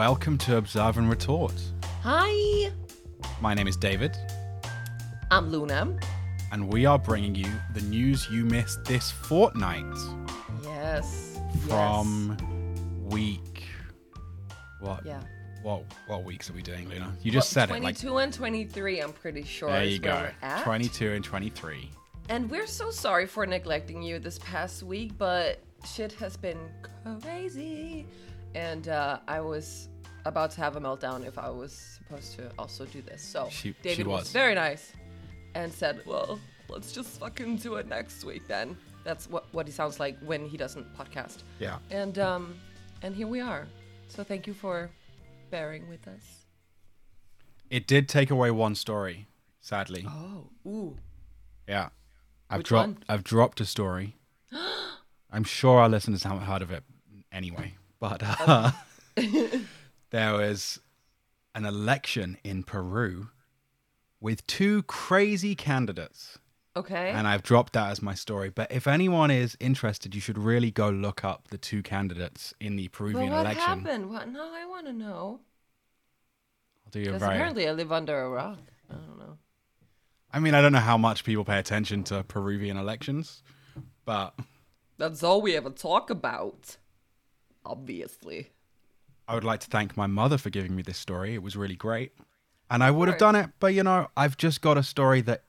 welcome to Observe and Retort. Hi, My name is David, I'm Luna. and we are bringing you the news you missed this fortnight Yes. from week. What? Yeah. What? What weeks are we doing, Luna? You just said it. Like 22 and 23, I'm pretty sure. there you go. we're at. 22 and 23. And we're so sorry for neglecting you this past week, but shit has been crazy. And uh, I was about to have a meltdown if I was supposed to also do this. So She- she David was. was. very nice and said, "Well, let's just fucking do it next week then." That's what what he sounds like when he doesn't podcast. Yeah. And um, and here we are. So thank you for bearing with us. It did take away one story, sadly. Oh, ooh. Yeah. I've Which dropped one? I've dropped a story. I'm sure our listeners haven't heard of it anyway. But uh, there was an election in Peru with two crazy candidates. Okay. And I've dropped that as my story. But if anyone is interested, you should really go look up the two candidates in the Peruvian what election. What happened? What? No, I want to know. I'll do you a very apparently I live under a rock. I don't know. I mean, I don't know how much people pay attention to Peruvian elections, but That's all we ever talk about. Obviously. I would like to thank my mother for giving me this story. It was really great. And I would have done it, but you know, I've just got a story that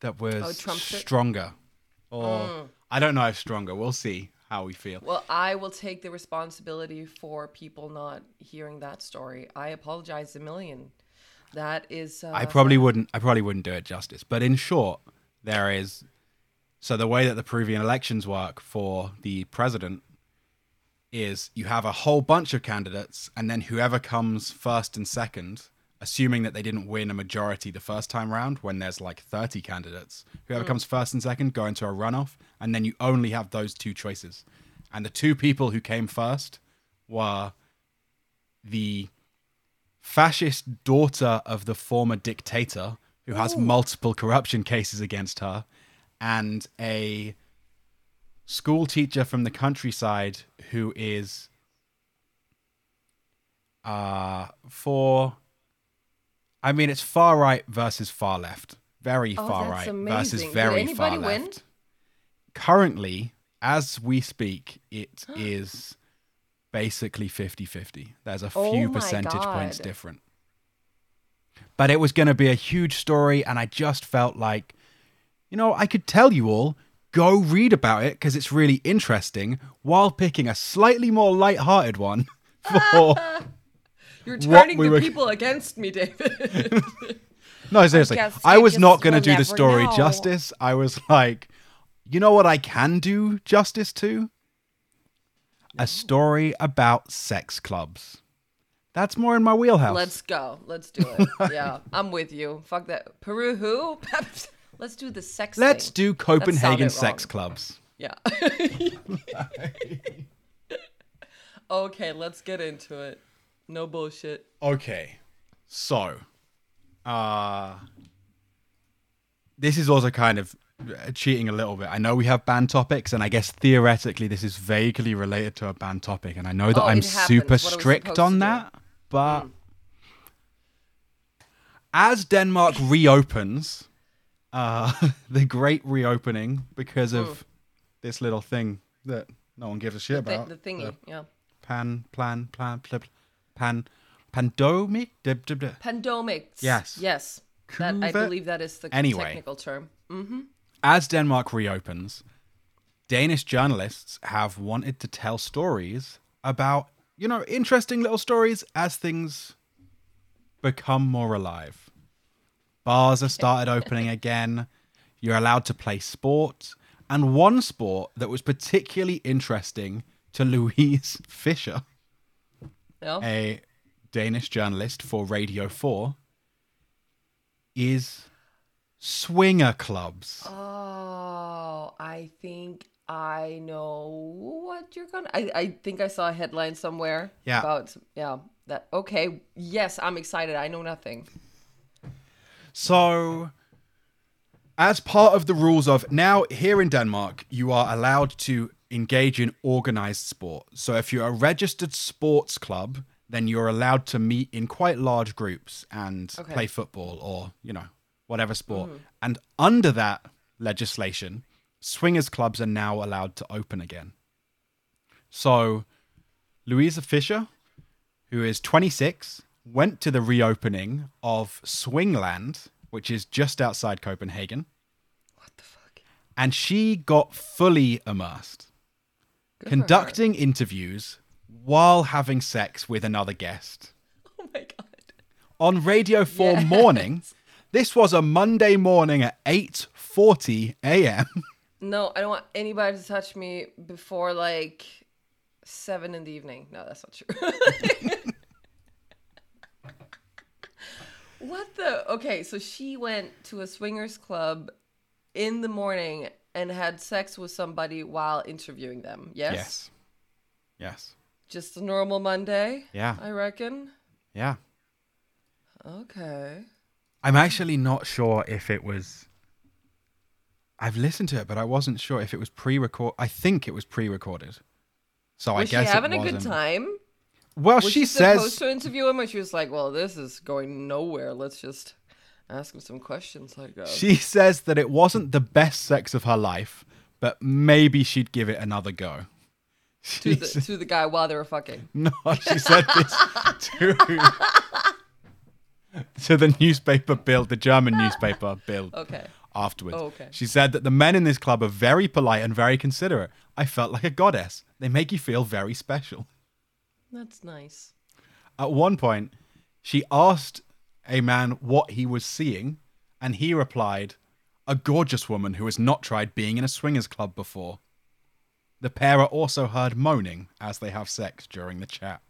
that was Oh, stronger. Or Mm. I don't know if stronger. We'll see how we feel. Well, I will take the responsibility for people not hearing that story. I apologize a million. That is. Uh, I probably wouldn't I probably wouldn't do it justice. But in short, there is so the way that the Peruvian elections work for the president is you have a whole bunch of candidates and then whoever comes first and second assuming that they didn't win a majority the first time round when there's like 30 candidates whoever hmm. comes first and second go into a runoff and then you only have those two choices. And the two people who came first were the fascist daughter of the former dictator who has multiple corruption cases against her and a school teacher from the countryside who is uh for I mean it's far right versus far left. Very Oh, far right versus amazing. Did very far win? left. Currently, as we speak, it is basically 50-50. There's a Oh few percentage points different. But it was going to be a huge story and I just felt like you know, I could tell you all, go read about it because it's really interesting while picking a slightly more light-hearted one for You're what turning we the were- people against me, David. No, seriously. guess I was not going to will do the story know. justice. I was like, you know what I can do justice to? A story about sex clubs. That's more in my wheelhouse. Let's go. Let's do it. Yeah, I'm with you. Fuck that. Peru who? Let's do the sex Let's thing. do Copenhagen sex wrong. clubs. Yeah. okay, let's get into it. No bullshit. Okay. So, uh this is also kind of uh, cheating a little bit. I know we have banned topics and I guess theoretically this is vaguely related to a banned topic and I know that Oh, I'm super What are we strict on that, but as Denmark reopens uh the great reopening because of this little thing that no one gives a shit The, about. the thingy. yeah. pan plan plan pl- pan pandemic Dib- dib- dib. Pandomics. Yes. Yes. That I believe that is the Anyway. technical term. Mm-hmm. as Denmark reopens, Danish journalists have wanted to tell stories about, you know, interesting little stories as things become more alive. Bars have started opening again. You're allowed to play sport. And one sport that was particularly interesting to Louise Fisher, a Danish journalist for Radio 4, is swinger clubs. Oh, I think I know what you're gonna. I, I think I saw a headline somewhere. Yeah. About yeah that. Okay. Yes, I'm excited. I know nothing. So, as part of the rules of now here in Denmark, you are allowed to engage in organized sport. So, if you're a registered sports club then you're allowed to meet in quite large groups and Okay. play football or, you know, whatever sport. Mm-hmm. And under that legislation, swingers clubs are now allowed to open again. So, Louisa Fisher, who is 26, went to the reopening of Swingland, which is just outside Copenhagen, What the fuck? and she got fully immersed, Good conducting interviews while having sex with another guest. Oh my god. On Radio 4 Yes. morning, this was a Monday morning at 8:40 a.m. No, I don't want anybody to touch me before like seven in the evening. No, that's not true. what the? Okay, so she went to a swingers club in the morning and had sex with somebody while interviewing them. Yes. Yes. Yes. Just a normal Monday. Yeah. I reckon. Yeah. Okay. I'm actually not sure if it was. I've listened to it, but I wasn't sure if it was pre-record. I think it was pre-recorded. So I Was she guess having it a good time? Well, Was she, she, supposed says to interview him, or she was like, "Well, this is going nowhere. Let's just ask him some questions." Guess. she says that it wasn't the best sex of her life, but maybe she'd give it another go. to the said- to the guy while they were fucking. No, she said this to to the newspaper Bild, the German newspaper Bild. Okay. Afterwards, Oh, okay. she said that the men in this club are very polite and very considerate. I felt like a goddess. They make you feel very special. That's nice. At one point, she asked a man what he was seeing, and he replied, "A gorgeous woman who has not tried being in a swingers club before." The pair are also heard moaning as they have sex during the chat.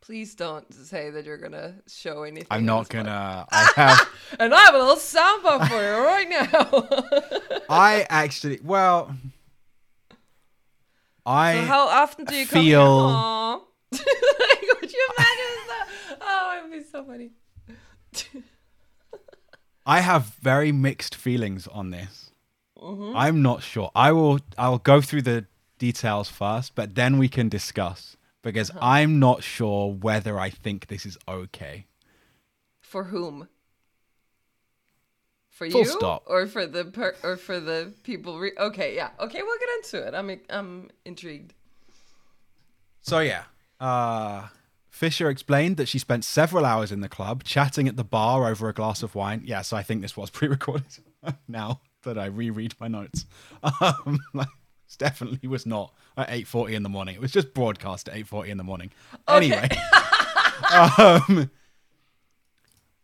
Please don't say that you're gonna show anything. I'm not gonna. I have. And I have a little soundbar for you right now. I actually. Well. I. so how often do you come here? feel- Aw. Like, would you imagine that? Oh, it would be so funny. I have very mixed feelings on this. Mm-hmm. I'm not sure. I will. I will go through the details first, but then we can discuss because Uh-huh. I'm not sure whether I think this is okay. For whom? For Full you, stop. or for the per- or for the people? Re- okay, yeah. Okay, we'll get into it. I'm I'm intrigued. So yeah, uh, Fisher explained that she spent several hours in the club chatting at the bar over a glass of wine. Yeah, so I think this was pre-recorded. now that I reread my notes, um, like, definitely was not at eight forty in the morning. It was just broadcast at eight forty in the morning. Anyway, um,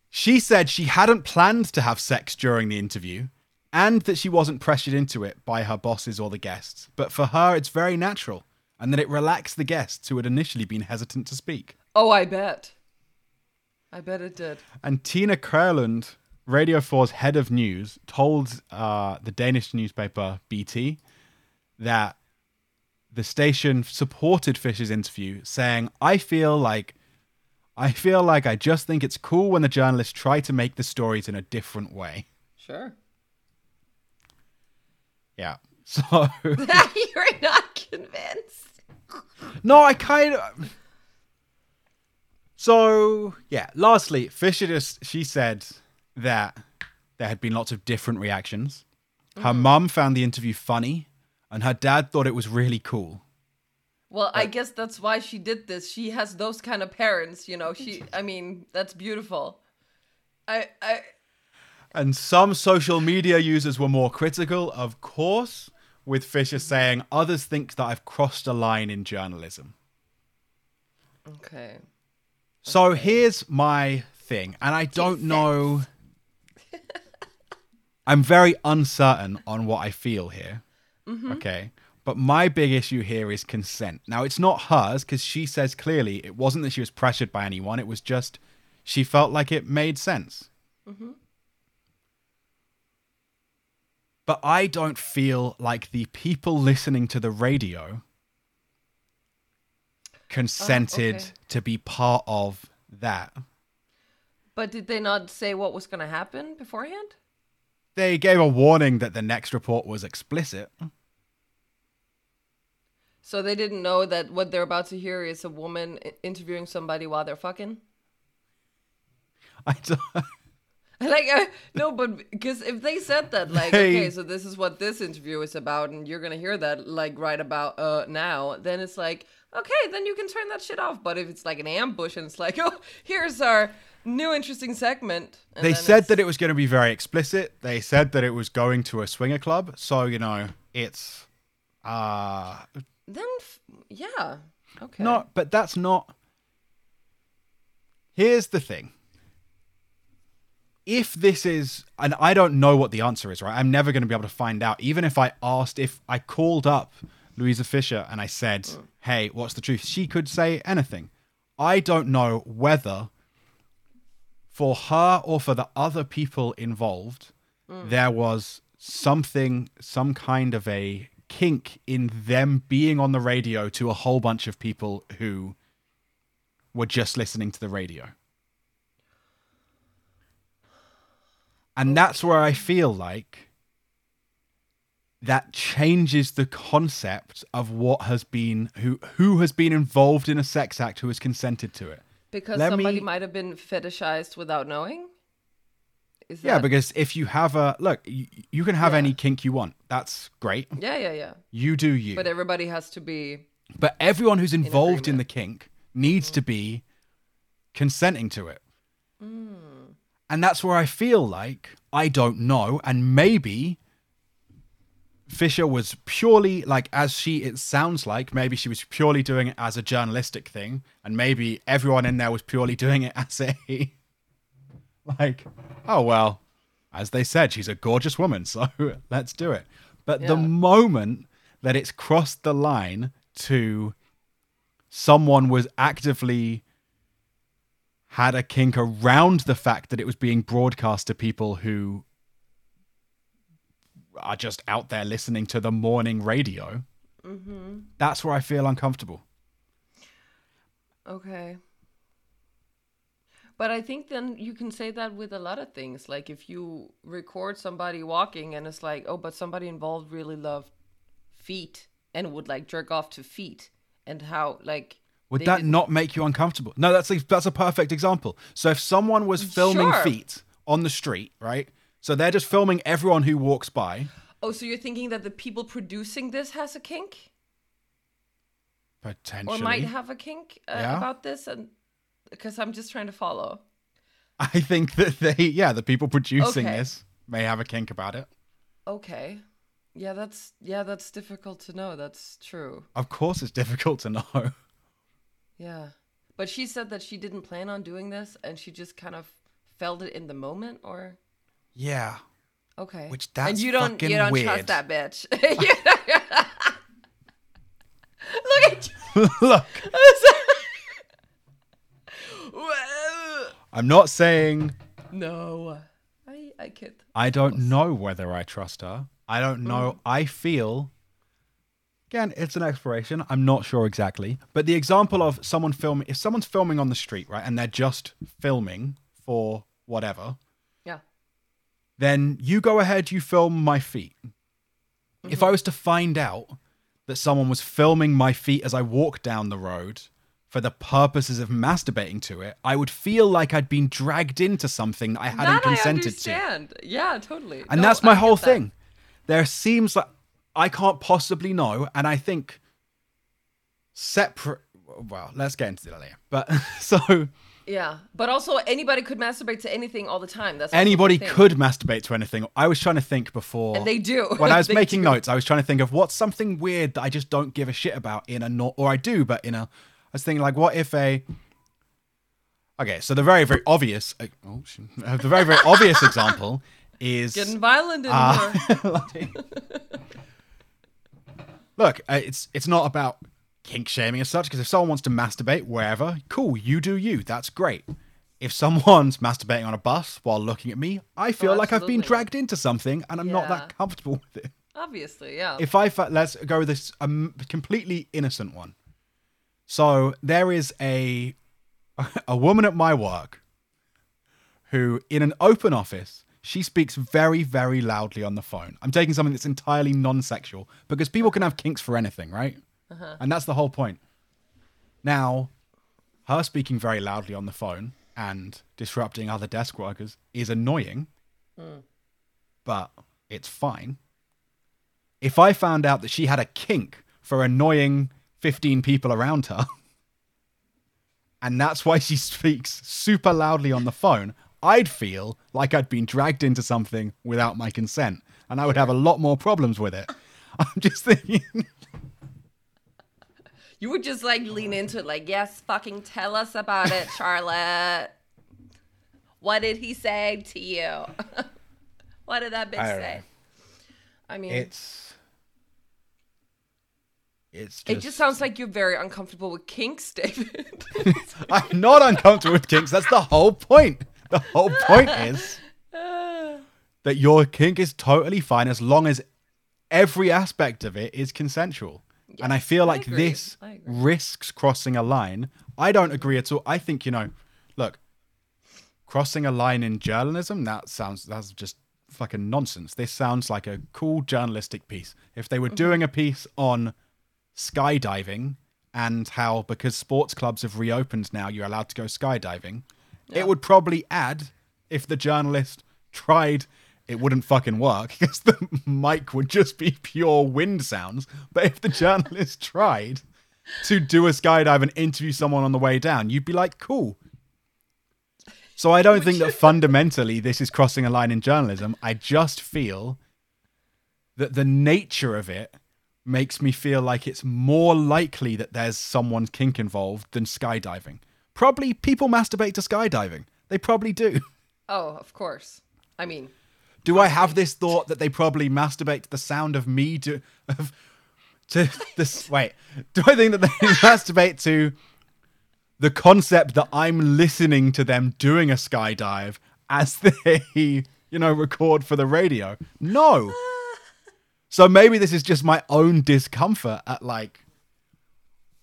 she said she hadn't planned to have sex during the interview. And that she wasn't pressured into it by her bosses or the guests. But for her, it's very natural and that it relaxed the guests who had initially been hesitant to speak. Oh, I bet. I bet it did. And Tina Kralund, Radio 4's head of news, told uh, the Danish newspaper BT that the station supported Fisher's interview, saying, "I feel like, I feel like I just think it's cool when the journalists try to make the stories in a different way." Sure. Yeah. So You're not convinced. No, I kind of. So yeah. Lastly, Fisher just she said that there had been lots of different reactions. Her mm-hmm. mum found the interview funny, and her dad thought it was really cool. Well, I guess that's why she did this. She has those kind of parents, you know. She, I mean, that's beautiful. I, I, And some social media users were more critical, of course, with Fisher saying others think that I've crossed a line in journalism. okay. So here's my thing, and I don't know. I'm very uncertain on what I feel here. Mm-hmm. Okay. But my big issue here is consent. Now, it's not hers because she says clearly it wasn't that she was pressured by anyone, it was just she felt like it made sense. Mm-hmm. But I don't feel like the people listening to the radio consented okay. to be part of that. But did they not say what was going to happen beforehand? They gave a warning that the next report was explicit. So they didn't know that what they're about to hear is a woman interviewing somebody while they're fucking. I don't, Like uh, no, but because if they said that, like, They- okay, so this is what this interview is about, and you're gonna hear that like right about uh now, then it's like, okay, then you can turn that shit off. But if it's like an ambush and it's like, oh, here's our new interesting segment, they said it's- that it was going to be very explicit. They said that it was going to a swinger club. So, you know, it's uh then f- yeah, okay, not but that's not Here's the thing. If this is and I don't know what the answer is, right? I'm never going to be able to find out even if I asked if I called up Louisa Fisher and I said, "Hey, what's the truth?" She could say anything. I don't know whether for her or for the other people involved, mm. there was something, some kind of a kink in them being on the radio to a whole bunch of people who were just listening to the radio. And that's where I feel like that changes the concept of what has been who who has been involved in a sex act who has consented to it. because let somebody me- might have been fetishized without knowing. Is Yeah, because if you have a look, you, you can have Yeah. any kink you want. That's great. yeah, yeah, yeah. You do you. But everybody has to be But everyone who's involved in, agreement. the kink needs to be mm. consenting to it. Mm. And that's where I feel like I don't know. And maybe Fisher was purely like, as she, it sounds like, maybe she was purely doing it as a journalistic thing. And maybe everyone in there was purely doing it as a, like, oh, well, as they said, she's a gorgeous woman. So let's do it. But the moment that it's crossed the line to someone was actively had a kink around the fact that it was being broadcast to people who are just out there listening to the morning radio. Mm-hmm. That's where I feel uncomfortable. Okay. But I think then you can say that with a lot of things. Like if you record somebody walking and it's like, oh, but somebody involved really loved feet and would like jerk off to feet and how like Would they that didn't- not make you uncomfortable? No, that's a, that's a perfect example. So if someone was filming Sure. feet on the street, right? So they're just filming everyone who walks by. Oh, so you're thinking that the people producing this has a kink Potentially. or might have a kink uh, Yeah. about this and because I'm just trying to follow. I think that they, yeah, the people producing Okay. this may have a kink about it. Okay. Yeah, that's yeah, that's difficult to know. That's true. Of course, it's difficult to know. Yeah. But she said that she didn't plan on doing this and she just kind of felt it in the moment or Yeah. okay. Which that's and that's you don't fucking you don't weird. trust that bitch. Look at you. Look, I'm not saying no. I I kid. I don't know whether I trust her. I don't Mm. know. I feel. Again, it's an exploration. I'm not sure exactly. But the example of someone filming, if someone's filming on the street, right, and they're just filming for whatever, Yeah. then you go ahead, you film my feet. If I mm-hmm. was to find out that someone was filming my feet as I walk down the road for the purposes of masturbating to it, I would feel like I'd been dragged into something that I hadn't that I consented to. Yeah, totally. And No, that's my I whole that. thing. There seems like I can't possibly know, and I think separate. Well, let's get into that later. But so Yeah, but also anybody could masturbate to anything all the time. That's anybody could masturbate to anything. I was trying to think before, and they do. when I was making do. notes, I was trying to think of what's something weird that I just don't give a shit about in a not, or I do, but in a. I was thinking like, what if a. Okay, so the very very obvious, uh, oh. Uh, the very very obvious example is Getting violent in Ah. Look, uh, it's it's not about kink shaming as such because if someone wants to masturbate wherever, cool, you do you. That's great. If someone's masturbating on a bus while looking at me, I feel like I've been dragged into something and I'm not that comfortable with it. Obviously, yeah. If I fa- let's go with this um, completely innocent one. So there is a a woman at my work who, in an open office, she speaks very, very loudly on the phone. I'm taking something that's entirely non-sexual because people can have kinks for anything, right? Uh-huh. And that's the whole point. Now, her speaking very loudly on the phone and disrupting other desk workers is annoying, hmm. but it's fine. If I found out that she had a kink for annoying 15 people around her, and that's why she speaks super loudly on the phone, I'd feel like I'd been dragged into something without my consent, and I would have a lot more problems with it. I'm just thinking. You would just like lean into it, like, yes, fucking tell us about it, Charlotte. what did he say to you? what did that bitch I say? know. I mean, It's. It's just. it just sounds like you're very uncomfortable with kinks, David. I'm not uncomfortable with kinks. That's the whole point. The whole point is that your kink is totally fine as long as every aspect of it is consensual. and I feel like agree. this risks crossing a line. I don't agree at all. I think, you know, look, crossing a line in journalism, that sounds that's just fucking nonsense. This sounds like a cool journalistic piece. If they were Mm-hmm. doing a piece on skydiving and how because sports clubs have reopened now you're allowed to go skydiving, it would probably add if the journalist tried it wouldn't fucking work because the mic would just be pure wind sounds. But if the journalist tried to do a skydive and interview someone on the way down, you'd be like, cool. So I don't think that fundamentally this is crossing a line in journalism. I just feel that the nature of it makes me feel like it's more likely that there's someone's kink involved than skydiving. Probably people masturbate to skydiving. They probably do. oh, of course. I mean, Do I have this thought that they probably masturbate to the sound of me do of to this wait. Do I think that they masturbate to the concept that I'm listening to them doing a skydive as they, you know, record for the radio? No. So maybe this is just my own discomfort at like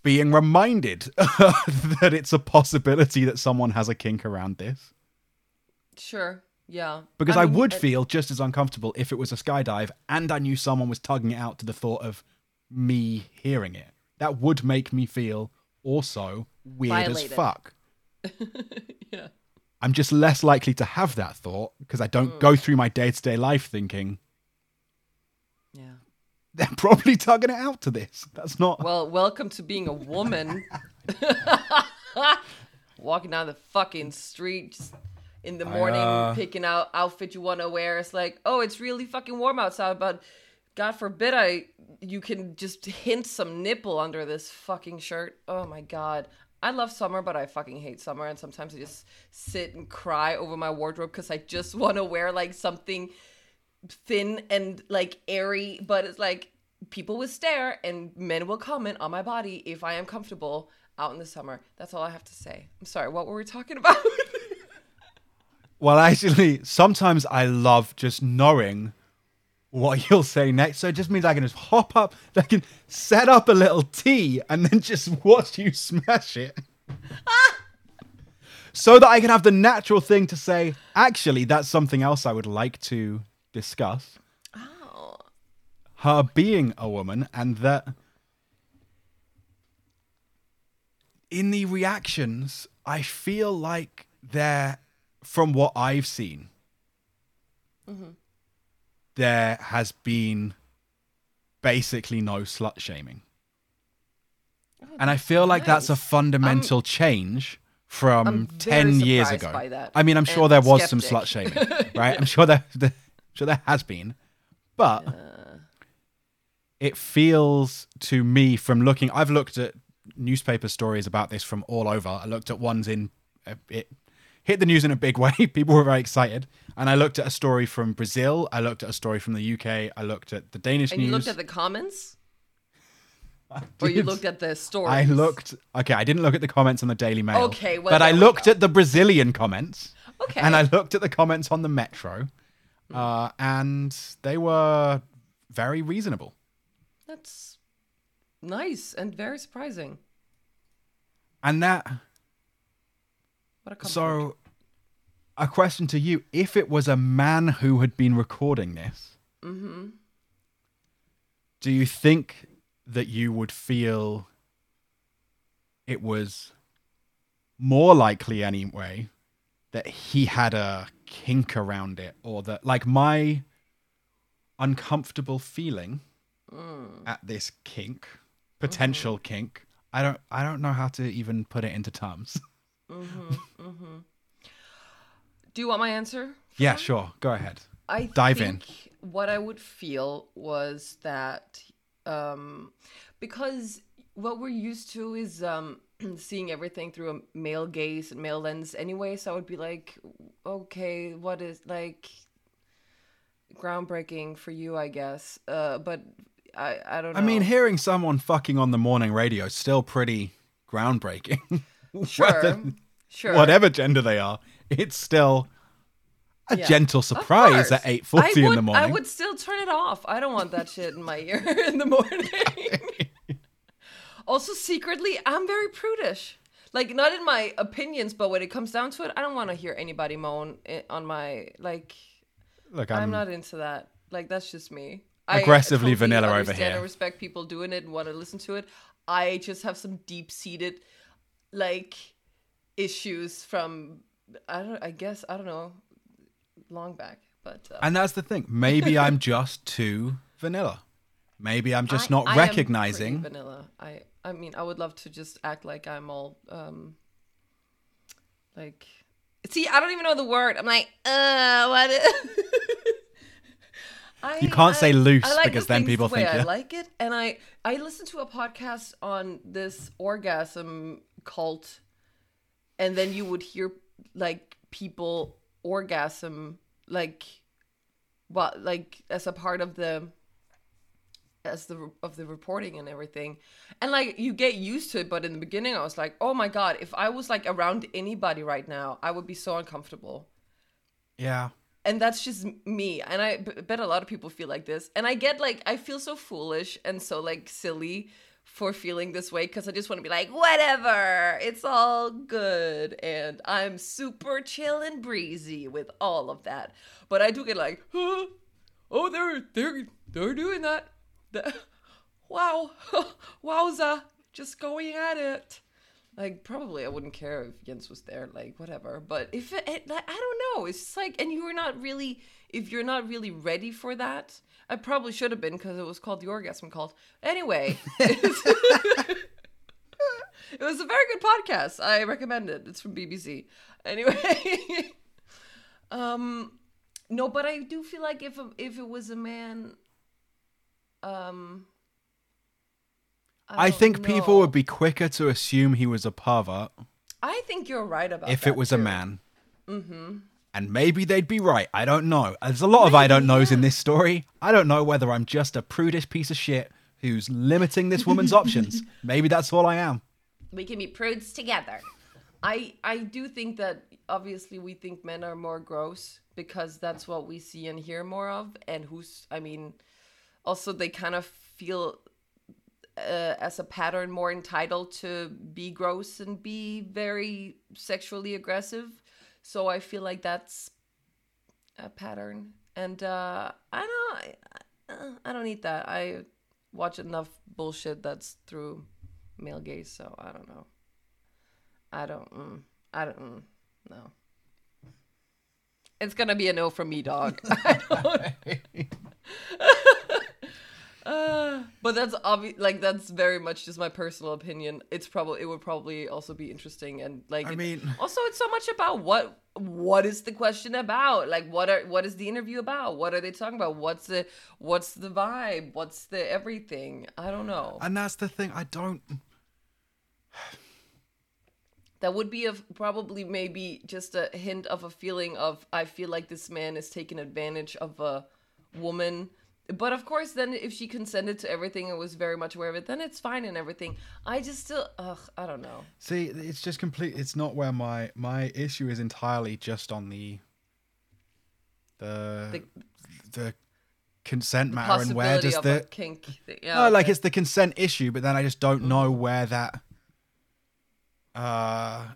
being reminded that it's a possibility that someone has a kink around this. sure. Yeah. Because I, mean, would it- feel just as uncomfortable if it was a skydive and I knew someone was tugging it out to the thought of me hearing it. That would make me feel also weird as fuck. Yeah. I'm just less likely to have that thought because I don't Mm. go through my day to day life thinking. they're probably tugging it out to this. That's not. Well, welcome to being a woman. Walking down the fucking street in the morning, uh, picking out outfit you want to wear. It's like, oh, it's really fucking warm outside, but God forbid I you can just hint some nipple under this fucking shirt. Oh my god. I love summer, but I fucking hate summer, and sometimes I just sit and cry over my wardrobe because I just want to wear like something thin and like airy, but it's like people will stare and men will comment on my body if I am comfortable out in the summer. That's all I have to say. I'm sorry, what were we talking about? Well, actually, sometimes I love just knowing what you'll say next. So it just means I can just hop up, I can set up a little tee and then just watch you smash it. so that I can have the natural thing to say, actually, that's something else I would like to discuss. oh, Her being a woman and that in the reactions, I feel like they're, from what I've seen, there has been basically no slut shaming. and I feel like that's a nice. fundamental change from I'm 10 years ago. I mean, I'm sure and there was some slut shaming, right? I'm sure there, there, sure there has been. But it feels to me from looking, I've looked at newspaper stories about this from all over. I looked at ones in, uh, it hit the news in a big way. People were very excited. And I looked at a story from Brazil. I looked at a story from the UK. I looked at the Danish and news. you looked at the comments? Or you looked at the story. I looked. Okay, I didn't look at the comments on the Daily Mail. Okay, well, but I we looked at the Brazilian comments. Okay. And I looked at the comments on the Metro, uh, and they were very reasonable. That's nice and very surprising. And that. What a comfort. So, a question to you: If it was a man who had been recording this, Mm-hmm. do you think that you would feel it was more likely anyway that he had a kink around it or that like my uncomfortable feeling at this kink potential kink i don't i don't know how to even put it into terms. Do you want my answer? yeah sure. Go ahead. I Dive in. what I would feel was that um, because what we're used to is um, seeing everything through a male gaze and male lens anyway. So I would be like, okay, what is like groundbreaking for you, I guess. Uh, but I, I don't know. i mean hearing someone fucking on the morning radio is still pretty groundbreaking sure, sure. whatever gender they are it's still a Yeah. gentle surprise at I 8.40 in the morning I would still turn it off. I don't want that shit in my ear in the morning. also, secretly, I'm very prudish. Like, not in my opinions, but when it comes down to it, I don't want to hear anybody moan on my, like, look I'm, i'm, not into that. Like, that's just me. Aggressively I vanilla over here. and respect people doing it and want to listen to it. I just have some deep-seated, like, issues from, I don't, I guess, I don't know, long back. But, uh, and that's the thing maybe i'm just too vanilla maybe i'm just I- not I recognizing vanilla. I I mean, I would love to just act like I'm all um like see, I don't even know the word. I'm like, uh, what? is-" I, You can't say loose like because the then people the think I like it, and I I listened to a podcast on this orgasm cult, and then you would hear like people orgasm like, what like as a part of the as the of the reporting and everything. And like you get used to it but in the beginning i was like oh my god if i was like around anybody right now i would be so uncomfortable. Yeah. And that's just me. And i b- bet a lot of people feel like this. And i get like i feel so foolish and so like silly for feeling this way because i just want to be like whatever it's all good. And i'm super chill and breezy with all of that. But i do get like huh? oh they're they're they're doing that The- wow wowza just going at it like probably I wouldn't care if Jens was there, like whatever. But if it, it like, I don't know, it's like, and you were not really, if you're not really ready for that, I probably should have been because it was called the orgasm cult. Anyway, it was a very good podcast. I recommend it. It's from BBC. Anyway, um, no, but I do feel like if a, if it was a man, um. i, don't think people would be quicker to assume he was a pervert I think you're right about if it was a man. Mm-hmm. and maybe they'd be right. I don't know. There's a lot of i don't knows in this story. I don't know whether i'm just a prudish piece of shit who's limiting this woman's options. Maybe that's all i am. We can be prudes together. I I do think that obviously we think men are more gross because that's what we see and hear more of, and who's I mean, also they kind of feel uh, as a pattern more entitled to be gross and be very sexually aggressive. So I feel like that's a pattern, and uh, I don't I, I don't need that. I watch enough bullshit that's through male gaze, so I don't know. I don't. Mm, I don't. Mm, no. It's gonna be a no from me, dog. Uh, but that's obvious. Like that's very much just my personal opinion. It's probably it would probably also be interesting and like. I it- mean- also it's so much about what what is the question about? Like what are what is the interview about? What are they talking about? What's the what's the vibe? What's the everything? I don't know. and that's the thing i don't that would be a probably maybe just a hint of a feeling of I feel like this man is taking advantage of a woman. But of course, then if she consented to everything and was very much aware of it, then it's fine and everything. I just still, ugh, I don't know. See, it's just complete. It's not where my my issue is entirely just on the the the, consent matter and where does the kink. Thing. Yeah, no, like it's the consent issue, but then I just don't know Mm. where that. Uh,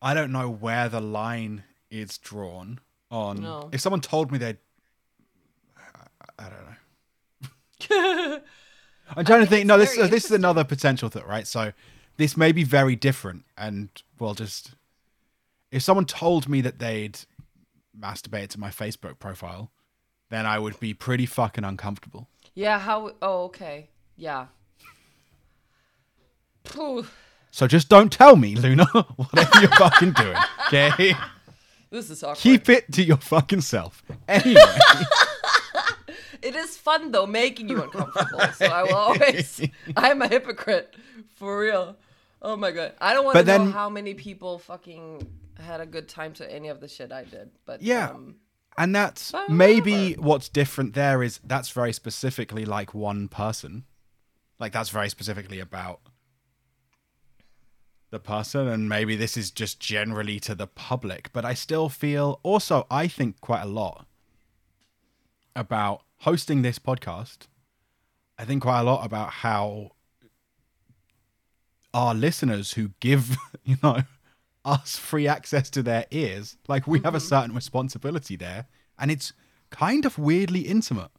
I don't know where the line is drawn on. No. If someone told me they'd, I, I don't know. I'm trying to think. No, this very uh, this is another potential thought, right? So this may be very different, and well, just if someone told me that they'd masturbate to my Facebook profile, then I would be pretty fucking uncomfortable. Yeah, how oh okay. Yeah. So just don't tell me, Luna, whatever you're fucking doing. Okay, This is awkward. keep it to your fucking self. Anyway, It is fun though, making you uncomfortable. so I will always. I'm a hypocrite, for real. Oh my god, I don't want to But know how many people fucking had a good time to any of the shit I did. But Yeah. um, and that's maybe what's different there is that's very specifically like one person. Like that's very specifically about the person and maybe this is just generally to the public, but I still feel also I think quite a lot about hosting this podcast. I think quite a lot about how our listeners who give, you know, us free access to their ears, like we have a mm-hmm. certain responsibility there, and it's kind of weirdly intimate.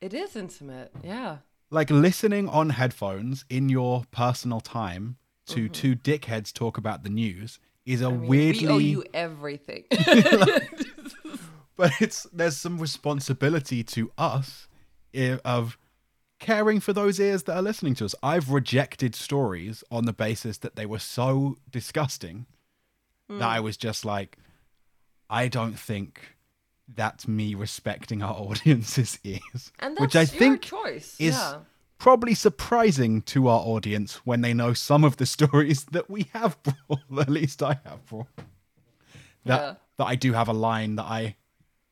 it is intimate. Yeah. Like listening on headphones in your personal time to mm-hmm. two dickheads talk about the news is a I mean, weirdly We owe you everything. but it's there's some responsibility to us eh, of caring for those ears that are listening to us. I've rejected stories on the basis that they were so disgusting that I hmm. was just like, I don't think that's me respecting our audience's ears, and that's which I think choice. is yeah. probably surprising to our audience when they know some of the stories that we have brought. At least I have brought. That Yeah. that I do have a line that I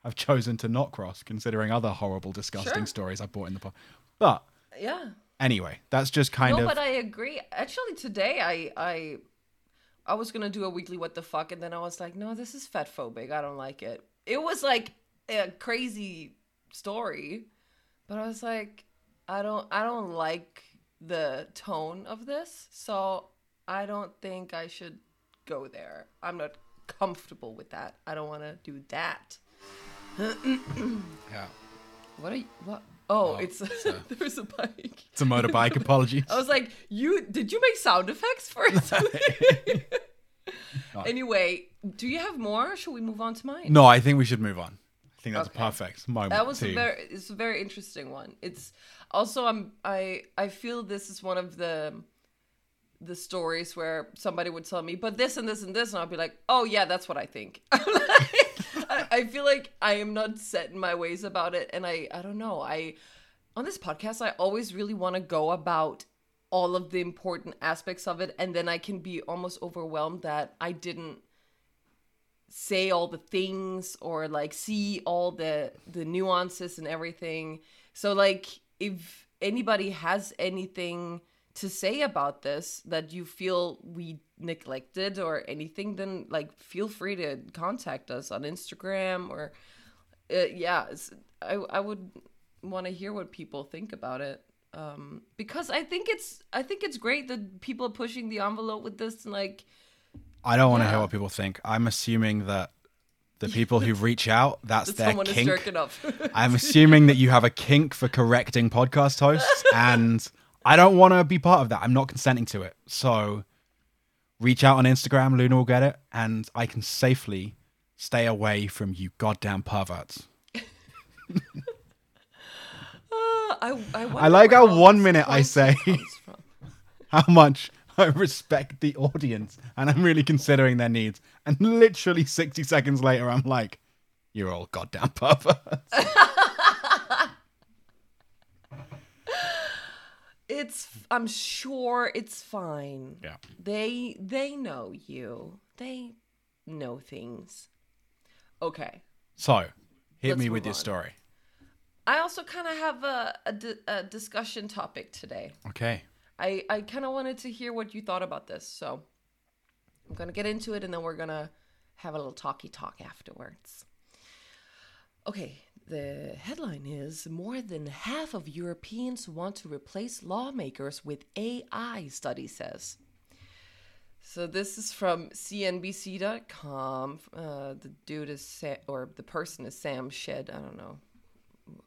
have chosen to not cross, considering other horrible, disgusting Sure. stories I've brought in the past. But Yeah. anyway, that's just kind no, of No, but I agree. Actually, today I I I was gonna do a weekly what the fuck, and then I was like, no, this is fat phobic. I don't like it. It was like a crazy story, but I was like, I don't I don't like the tone of this, so I don't think I should go there. I'm not comfortable with that. I don't want to do that. yeah. What are you? What? Oh, Oh, it's it's a- there's a bike. It's a motorbike. Apologies. I was like, you did you make sound effects for it? anyway, do you have more? Should we move on to mine? no, I think we should move on. I think that's Okay. a perfect moment. That was to, a very it's a very interesting one. It's also I'm I I feel this is one of the the stories where somebody would tell me, but this and this and this, and I'll be like, oh yeah, that's what I think. I, feel like I am not set in my ways about it, and I I don't know. I on this podcast, I always really want to go about all of the important aspects of it, and then I can be almost overwhelmed that I didn't say all the things or like see all the the nuances and everything. So like if anybody has anything to say about this that you feel we neglected or anything then like feel free to contact us on Instagram or uh, yeah, I I would want to hear what people think about it. Um, because I think it's I think it's great that people are pushing the envelope with this and like I don't want to hear what people think. I'm assuming that the people who reach out, that's that their someone is kink. jerking off. I'm assuming that you have a kink for correcting podcast hosts, and I don't want to be part of that. I'm not consenting to it. So reach out on Instagram, Luna will get it, and I can safely stay away from you goddamn perverts. Uh, I, I, I like how one minute I say concept comes from. how much I respect the audience and I'm really considering their needs. And literally 60 seconds later, I'm like, you're all goddamn perverts. It's. I'm sure it's fine. Yeah. They they know you. They know things. Okay. So, hit Let's me with your on. story. I also kind of have a, a, di- a discussion topic today. Okay. I, I kind of wanted to hear what you thought about this. So I'm going to get into it and then we're going to have a little talky talk afterwards. Okay, the headline is More than half of Europeans want to replace lawmakers with AI, study says. So this is from CNBC.com. Uh, the dude is, or the person is Sam Shead. I don't know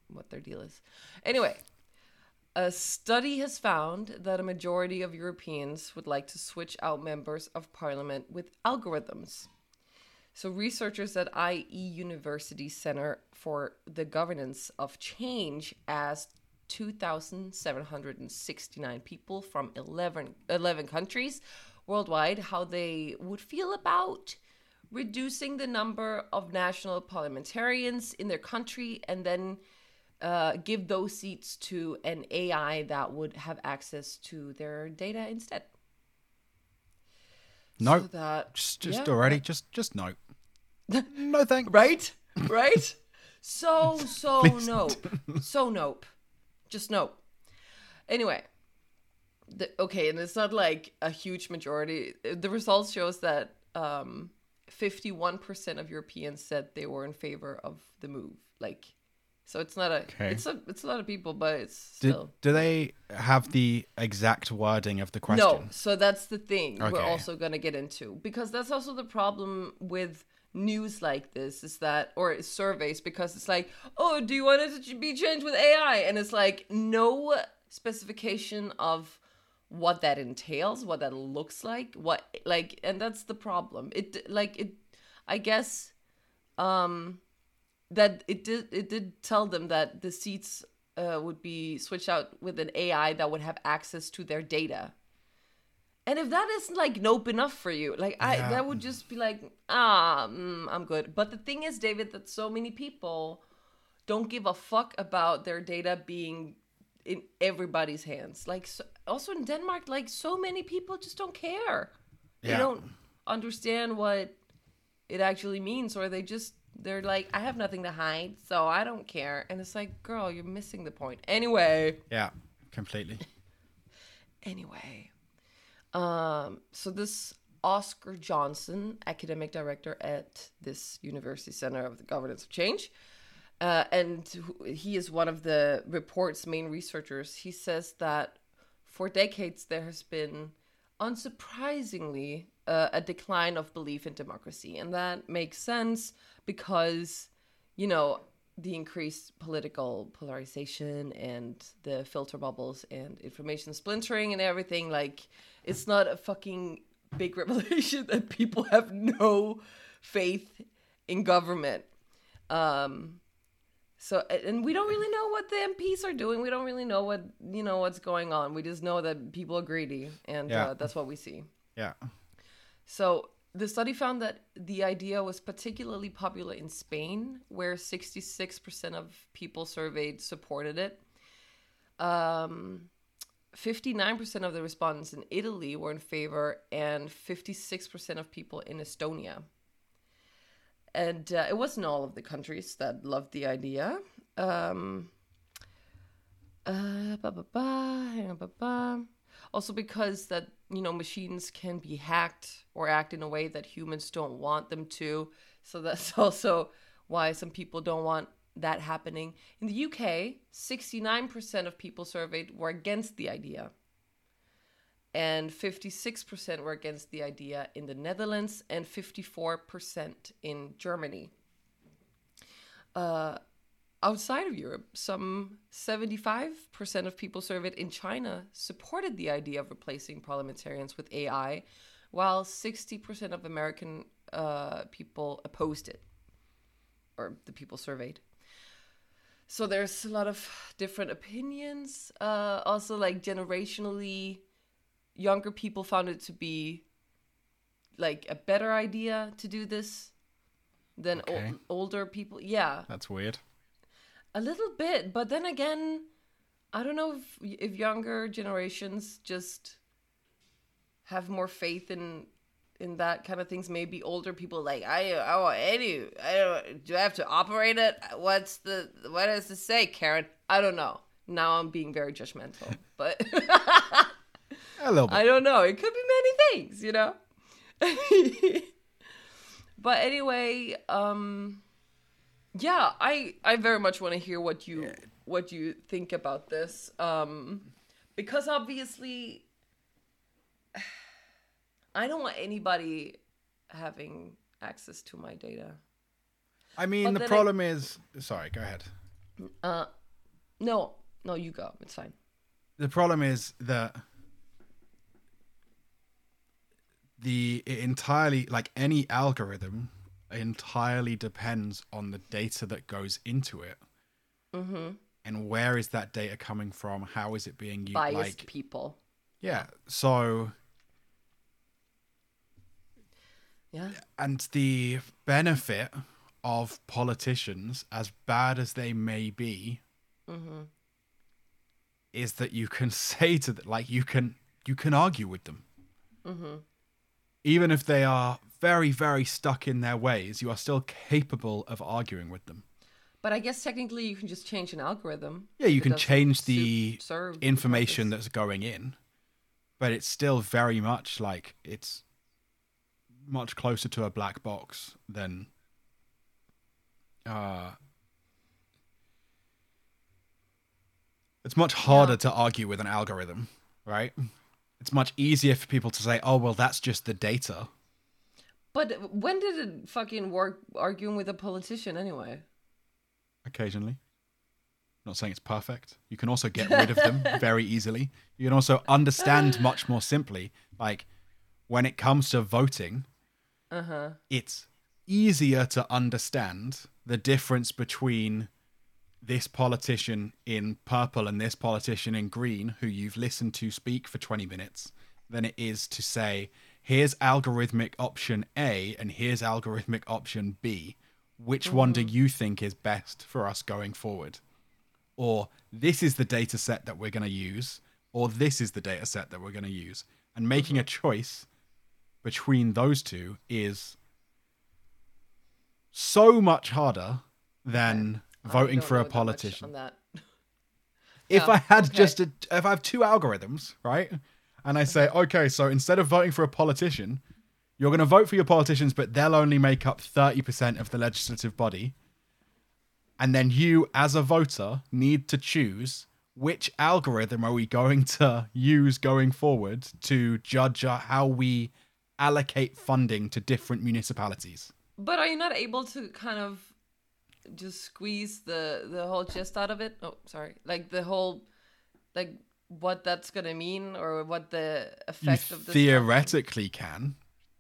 what their deal is. Anyway, A study has found that a majority of Europeans would like to switch out members of parliament with algorithms. So, researchers at IE University Center for the Governance of Change asked 2,769 people from 11, 11 countries worldwide how they would feel about reducing the number of national parliamentarians in their country and then uh, give those seats to an AI that would have access to their data instead. No, So that just just yeah, already, just just no. no thanks. right? Right? So so nope. So nope. Just nope. Anyway the, okay and it's not like a huge majority. The results shows that um 51% of europeans said they were in favor of the move. Like so it's not a Okay. it's a it's a lot of people but it's still do they have the exact wording of the question? No, so that's the thing we're also going to get into because that's also the problem with news like this is that or surveys because it's like, "Oh, do you want it to be changed with AI?" and it's like no specification of what that entails, what that looks like, what like and that's the problem. It like it I guess um that it did it did tell them that the seats uh, would be switched out with an AI that would have access to their data. And if that isn't like nope enough for you, like I Yeah. that would just be like ah mm, I'm good. But the thing is, David, that so many people don't give a fuck about their data being in everybody's hands. Like so, also in Denmark, like so many people just don't care. They don't understand what it actually means, or they just they're like, I have nothing to hide, so I don't care. And it's like, girl, you're missing the point. Anyway, Yeah, completely. anyway, um, so this Oscar Jonsson, academic director at this University Center of the Governance of Change, uh, and he is one of the report's main researchers. He says that for decades there has been, unsurprisingly, uh, a decline of belief in democracy, and that makes sense because, you know, the increased political polarization and the filter bubbles and information splintering and everything. Like, it's not a fucking big revelation that people have no faith in government. Um, so and we don't really know what the MPs are doing. We don't really know what you know what's going on. We just know that people are greedy, and Yeah. uh, that's what we see. Yeah. So the study found that the idea was particularly popular in Spain, where 66% of people surveyed supported it. Um, 59% of the respondents in Italy were in favor, and 56% of people in Estonia. And uh, it wasn't all of the countries that loved the idea. Um, uh, ba, ba, ba, hang on, ba, ba. Also, because that you know machines can be hacked or act in a way that humans don't want them to, so that's also why some people don't want that happening. In the UK, 69% of people surveyed were against the idea, and 56% were against the idea in the Netherlands, and 54% in Germany. Uh, outside of Europe, some 75% of people surveyed in China supported the idea of replacing parliamentarians with AI, while 60% of American uh, people opposed it, or the people surveyed. So there's a lot of different opinions. Uh, also, like generationally, younger people found it to be like a better idea to do this than Okay. older people. Yeah, That's weird. a little bit, but then again, I don't know if if younger generations just have more faith in in that kind of things. Maybe older people like I I want any I don't do I have to operate it? What's the what does it say, Karen? I don't know. Now I'm being very judgmental, but A little bit. I don't know. It could be many things, you know. but anyway, um yeah, I I very much want to hear what you what you think about this um because obviously I don't want anybody having access to my data. I mean, But the then I- problem is. Sorry, go ahead. Uh no, no, you go. It's fine. the problem is that the entirely like any algorithm entirely depends on the data that goes into it Mm-hmm. and where is that data coming from how is it being used Biased like people. yeah so Yeah. and the benefit of politicians as bad as they may be Mm-hmm. is that you can say to them like you can you can argue with them Mm-hmm. Even if they are very very stuck in their ways you are still capable of arguing with them But I guess technically you can just change an algorithm. yeah you can change the information that's going in but it's still very much like it's much closer to a black box than uh it's much harder Yeah. to argue with an algorithm right it's much easier for people to say oh well that's just the data But when did it fucking work arguing with a politician anyway? occasionally not saying it's perfect you can also get rid of them very easily you can also understand much more simply like when it comes to voting Uh huh. it's easier to understand the difference between this politician in purple and this politician in green who you've listened to speak for 20 minutes than it is to say here's algorithmic option A and here's algorithmic option B. Which one do mm-hmm. you think is best for us going forward? Or this is the data set that we're going to use or this is the data set that we're going to use. And making a choice between those two is so much harder than voting for a politician. If I had okay. just a, if I have two algorithms, right? And I say, okay, so instead of voting for a politician, you're going to vote for your politicians, but they'll only make up 30% of the legislative body. And then you, as a voter, need to choose which algorithm are we going to use going forward to judge uh, how we allocate funding to different municipalities. But are you not able to kind of just squeeze the the whole gist out of it? Oh, sorry. Like the whole, like what that's gonna mean or what the You effect of this. theoretically can,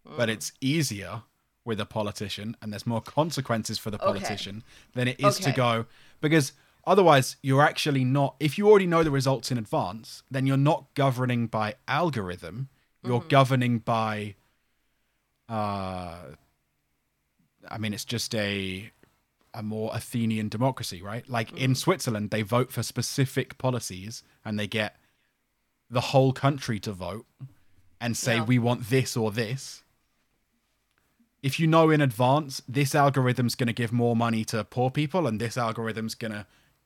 Mm. but it's easier with a politician and there's more consequences for the Okay. politician than it is to go because otherwise you're actually not if you already know the results in advance then you're not governing by algorithm you're Mm-hmm. governing by uh i mean it's just a a more athenian democracy right like Mm-hmm. in mm. switzerland they vote for specific policies and they get the whole country to vote and say Yeah. we want this or this if you know in advance this algorithm's going to give more money to poor people and this algorithm's going to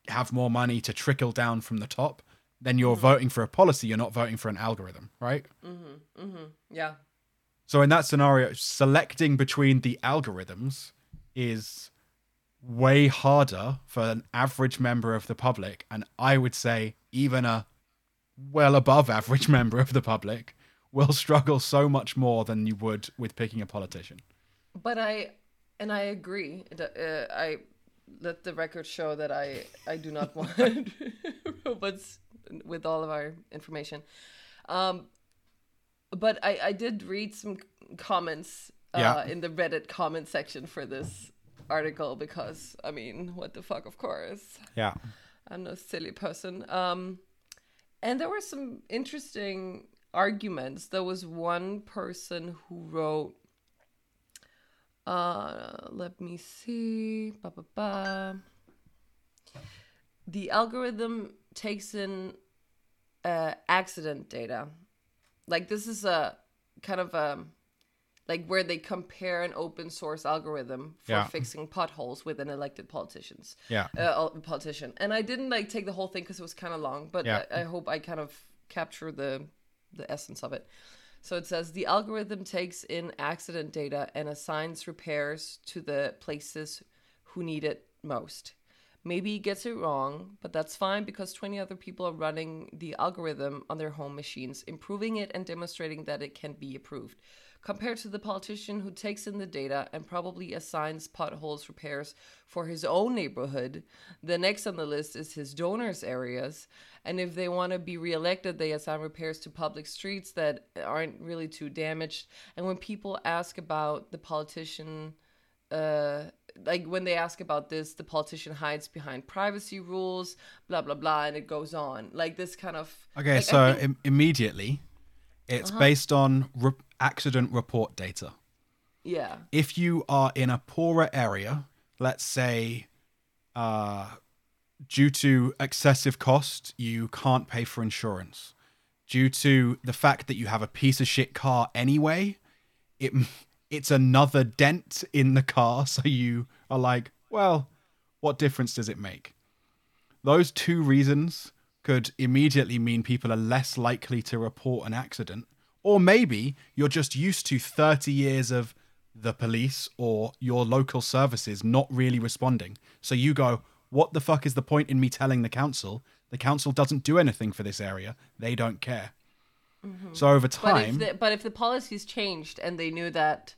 have more money to trickle down from the top then you're mm-hmm. voting for a policy you're not voting for an algorithm right mm-hmm. Mm-hmm. Yeah. so in that scenario selecting between the algorithms is way harder for an average member of the public and i would say even a well above average member of the public will struggle so much more than you would with picking a politician But I, and I agree. that, Uh, I let the record show that I I do not want robots with all of our information. Um, but I I did read some comments uh, Yeah. in the Reddit comment section for this article because I mean, what the fuck, of course. yeah I'm no silly person. Um, and there were some interesting arguments. There was one person who wrote, uh, let me see, ba, ba, ba. the algorithm takes in uh, accident data. Like this is a kind of a like where they compare an open source algorithm for Yeah. fixing potholes with an elected politicians yeah uh, politician. And I didn't like take the whole thing because it was kind of long, but Yeah. I, I hope I kind of capture the the essence of it. So it says the algorithm takes in accident data and assigns repairs to the places who need it most. Maybe he gets it wrong, but that's fine because 20 other people are running the algorithm on their home machines, improving it and demonstrating that it can be approved. Compared to the politician who takes in the data and probably assigns potholes repairs for his own neighborhood. The next on the list is his donors' areas. And if they want to be reelected, they assign repairs to public streets that aren't really too damaged. And when people ask about the politician, uh, like when they ask about this, the politician hides behind privacy rules, blah blah blah, and it goes on like this kind of. Okay, like, so think- Im- immediately, it's Uh-huh. based on re- accident report data. yeah, If you are in a poorer area, let's say, uh, due to excessive cost, you can't pay for insurance. Due to the fact that you have a piece of shit car anyway, it it's another dent in the car. So you are like, well, what difference does it make? Those two reasons could immediately mean people are less likely to report an accident. Or maybe you're just used to 30 years of the police or your local services not really responding. So you go, what the fuck is the point in me telling the council? The council doesn't do anything for this area. They don't care. Mm-hmm. So over but if time, the, but if the policies changed and they knew that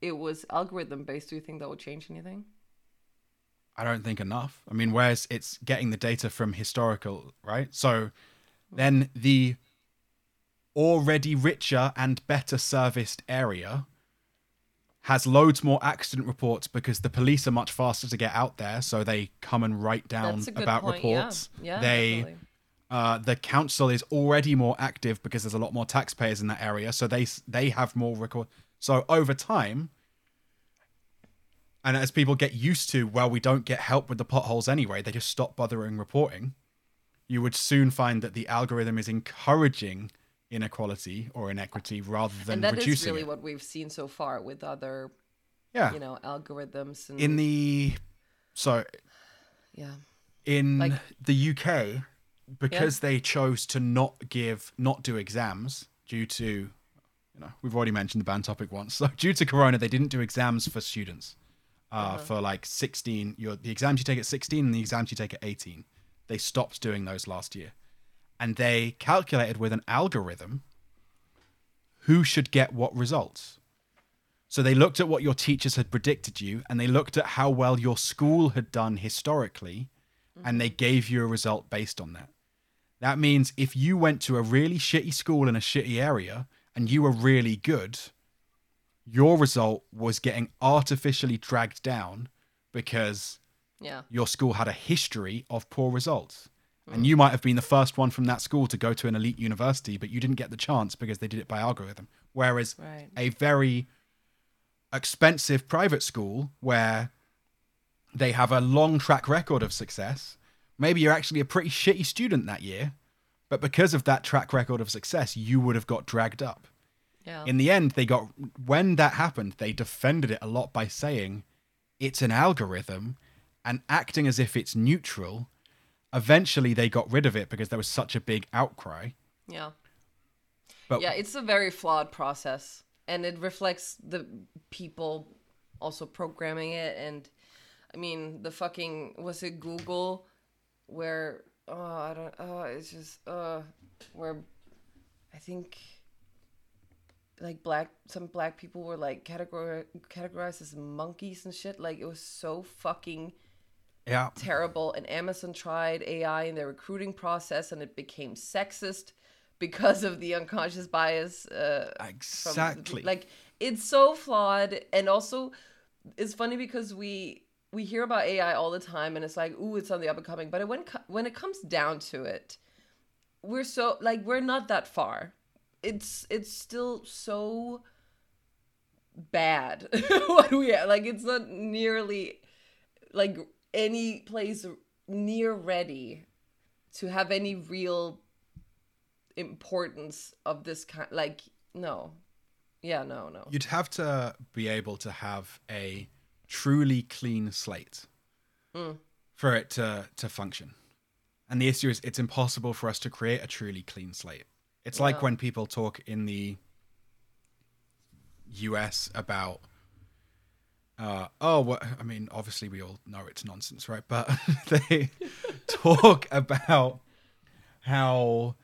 it was algorithm based, do you think that would change anything? I don't think enough. I mean, whereas it's getting the data from historical, right? So then the already richer and better serviced area has loads more accident reports because the police are much faster to get out there, so they come and write down That's a good about point. yeah. reports. Yeah, they definitely. uh, the council is already more active because there's a lot more taxpayers in that area, so they they have more record. So over time, and as people get used to, well, we don't get help with the potholes anyway. They just stop bothering reporting. You would soon find that the algorithm is encouraging inequality or inequity rather than and that is reducing really it. what we've seen so far with other, yeah. you know, algorithms and in the so yeah, in Like- the UK, because they chose to not give, not do exams due to, you know, we've already mentioned the band topic once. So due to Corona, they didn't do exams for students uh, Uh-huh. for like 16. Your the exams you take at 16 and the exams you take at 18. They stopped doing those last year, and they calculated with an algorithm who should get what results. So they looked at what your teachers had predicted you, and they looked at how well your school had done historically, and they gave you a result based on that. That means if you went to a really shitty school in a shitty area and you were really good, your result was getting artificially dragged down because yeah, your school had a history of poor results. And mm. you might have been the first one from that school to go to an elite university, but you didn't get the chance because they did it by algorithm. Whereas Right. a very expensive private school where they have a long track record of success, maybe you're actually a pretty shitty student that year, but because of that track record of success, you would have got dragged up yeah. in the end they got when that happened they defended it a lot by saying it's an algorithm and acting as if it's neutral eventually they got rid of it because there was such a big outcry yeah. but yeah, it's a very flawed process, and it reflects the people also programming it. And I mean, the fucking was it Google, where oh I don't oh it's just uh where I think like black some black people were like categor- categorized as monkeys and shit. Like it was so fucking yeah. terrible. And amazon tried ai in their recruiting process and it became sexist because of the unconscious bias uh, from- exactly. like it's so flawed. And also it's funny because we we hear about ai all the time and it's like ooh it's on the up and coming. But when when it comes down to it we're so like we're not that far it's it's still so bad what we have. like it's not nearly like any place near ready to have any real importance of this kind like no. Yeah no no. You'd have to be able to have a truly clean slate hmm. for it to to function. And the issue is it's impossible for us to create a truly clean slate it's like when people talk in the us about uh, oh well, i mean obviously we all know it's nonsense right? But they talk about how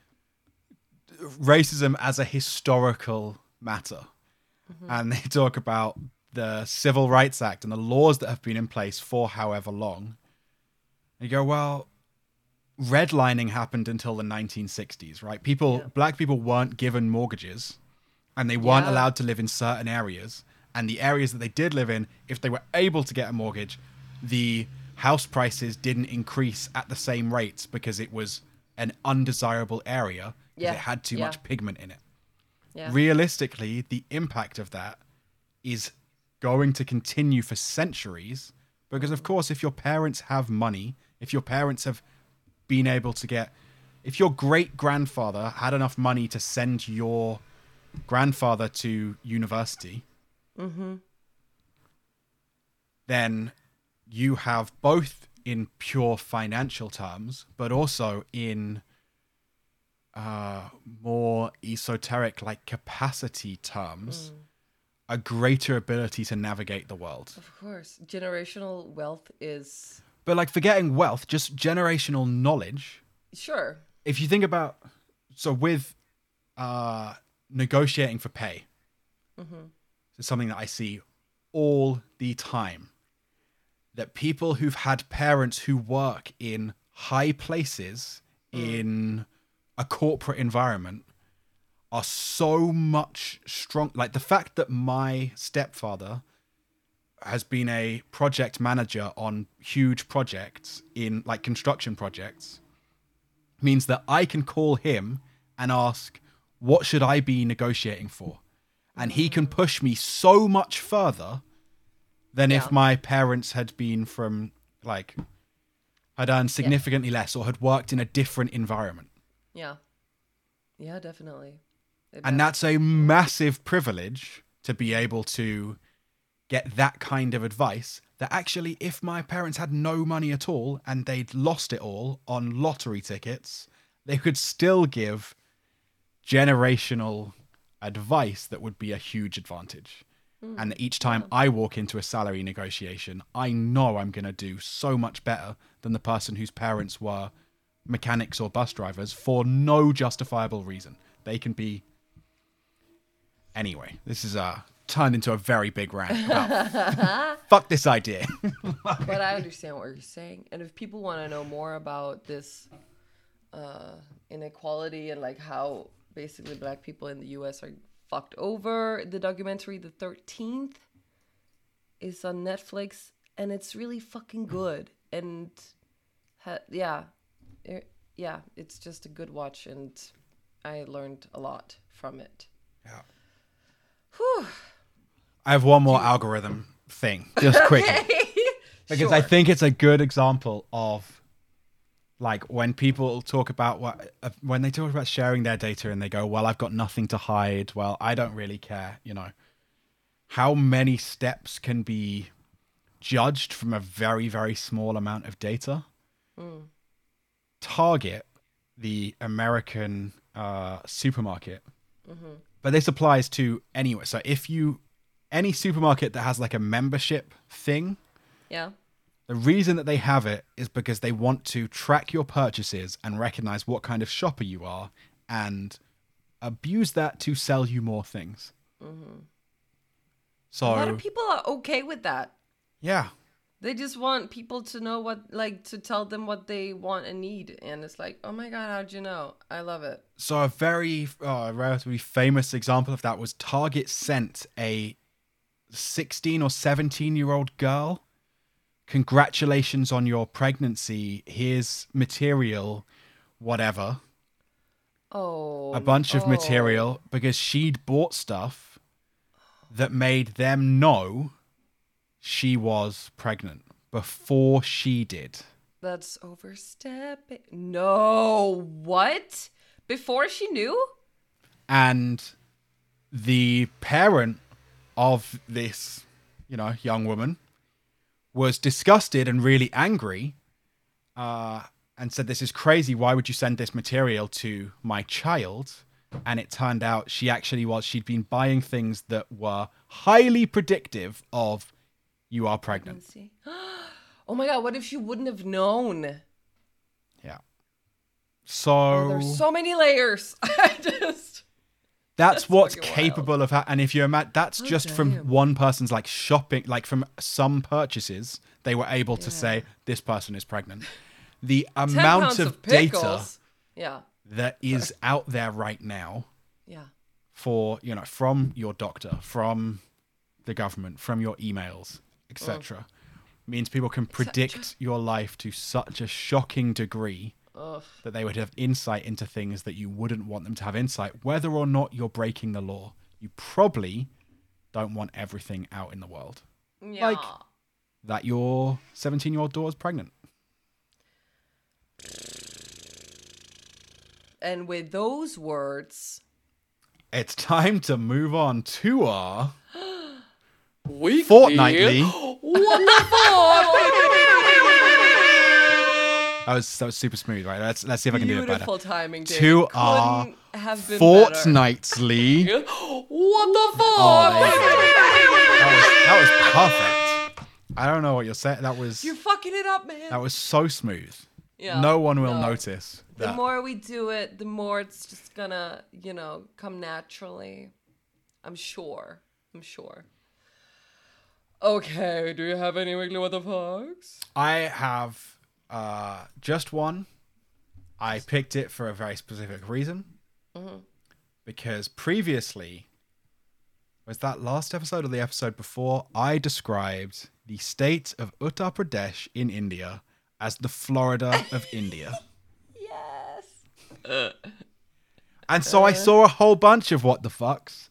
racism as a historical matter. And they talk about the Civil Rights Act and the laws that have been in place for however long. And you go, well, redlining happened until the 1960s, right? People, Yeah. black people weren't given mortgages and they weren't Yeah. allowed to live in certain areas. And the areas that they did live in, if they were able to get a mortgage, the house prices didn't increase at the same rates because it was an undesirable area because Yeah. it had too much pigment in it. Yeah. Realistically, the impact of that is going to continue for centuries because, of course, if your parents have money, if your parents have been able to get, if your great grandfather had enough money to send your grandfather to university, then you have both in pure financial terms, but also in uh, more esoteric, like capacity terms, a greater ability to navigate the world. Of course, generational wealth is But like forgetting wealth, just generational knowledge. sure. If you think about, so with uh, negotiating for pay, it's something that I see all the time. That people who've had parents who work in high places in a corporate environment are so much strong. Like the fact that my stepfather has been a project manager on huge projects in like construction projects means that I can call him and ask, what should I be negotiating for? And he can push me so much further than Yeah. if my parents had been from like had earned significantly less or had worked in a different environment. Yeah. Yeah, definitely. And that's a massive privilege to be able to get that kind of advice. That actually, if my parents had no money at all and they'd lost it all on lottery tickets, they could still give generational advice that would be a huge advantage. And each time I walk into a salary negotiation, I know I'm going to do so much better than the person whose parents were mechanics or bus drivers for no justifiable reason. They can be. Anyway, this is uh, turned into a very big rant. About fuck this idea. but I understand what you're saying. And if people want to know more about this uh, inequality and like how basically black people in the US are fucked over, the documentary The 13th is on Netflix and it's really fucking good. And ha- yeah, it, yeah, it's just a good watch and I learned a lot from it. Yeah. Whew. I have one more algorithm thing, just quickly. because I Sure. think it's a good example of like when people talk about what uh, when they talk about sharing their data and they go well i've got nothing to hide. Well i don't really care you know. How many steps can be judged from a very very small amount of data? Target the american uh, supermarket. But this applies to anywhere. So if you any supermarket that has like a membership thing Yeah. the reason that they have it is because they want to track your purchases and recognize what kind of shopper you are and abuse that to sell you more things. So, A lot of people are okay with that. yeah. They just want people to know what, like, to tell them what they want and need. And it's like, oh my God, how'd you know? I love it. So, a very uh, relatively famous example of that was Target sent a 16 or 17 year old girl. Congratulations on your pregnancy. Here's material, whatever. Oh. a bunch of oh. material because she'd bought stuff that made them know she was pregnant before she did. That's overstepping. No. What? Before she knew? And the parent of this, you know, young woman was disgusted and really angry uh, and said, This is crazy. Why would you send this material to my child? And it turned out she actually was, she'd been buying things that were highly predictive of you are pregnant. Oh my God, what if she wouldn't have known? Yeah. Oh, So, there's so many layers. I just. That's, That's what's fucking wild. capable of ha- and if you imagine that's Oh, just from one person's like shopping like from some purchases they were able to Yeah. say this person is pregnant the amount of, of data. Yeah. that is out there right now Yeah. for you know from your doctor from the government from your emails etc means people can predict your life to such a shocking degree Ugh. that they would have insight into things that you wouldn't want them to have insight whether or not you're breaking the law you probably don't want everything out in the world Yeah. Like- that your 17 year old daughter's pregnant and with those words, it's time to move on to our Weekly. fortnightly wonderful, that was that was super smooth right let's let's see if i can do it better beautiful timing. Dave. Couldn't our have been fortnightly What the oh, fuck? Oh, you go. that was that was perfect i don't know what you're saying that was You're fucking it up, man. that was so smooth yeah. no one will no. notice The that more we do it, the more it's just gonna, you know, come naturally. I'm sure. I'm sure. Okay, do you have any weekly what the fucks? I have uh, just one. I picked it for a very specific reason. Because previously, was that last episode or the episode before? I described the state of Uttar Pradesh in India as the Florida of India. Yes. And so I saw a whole bunch of what the fucks.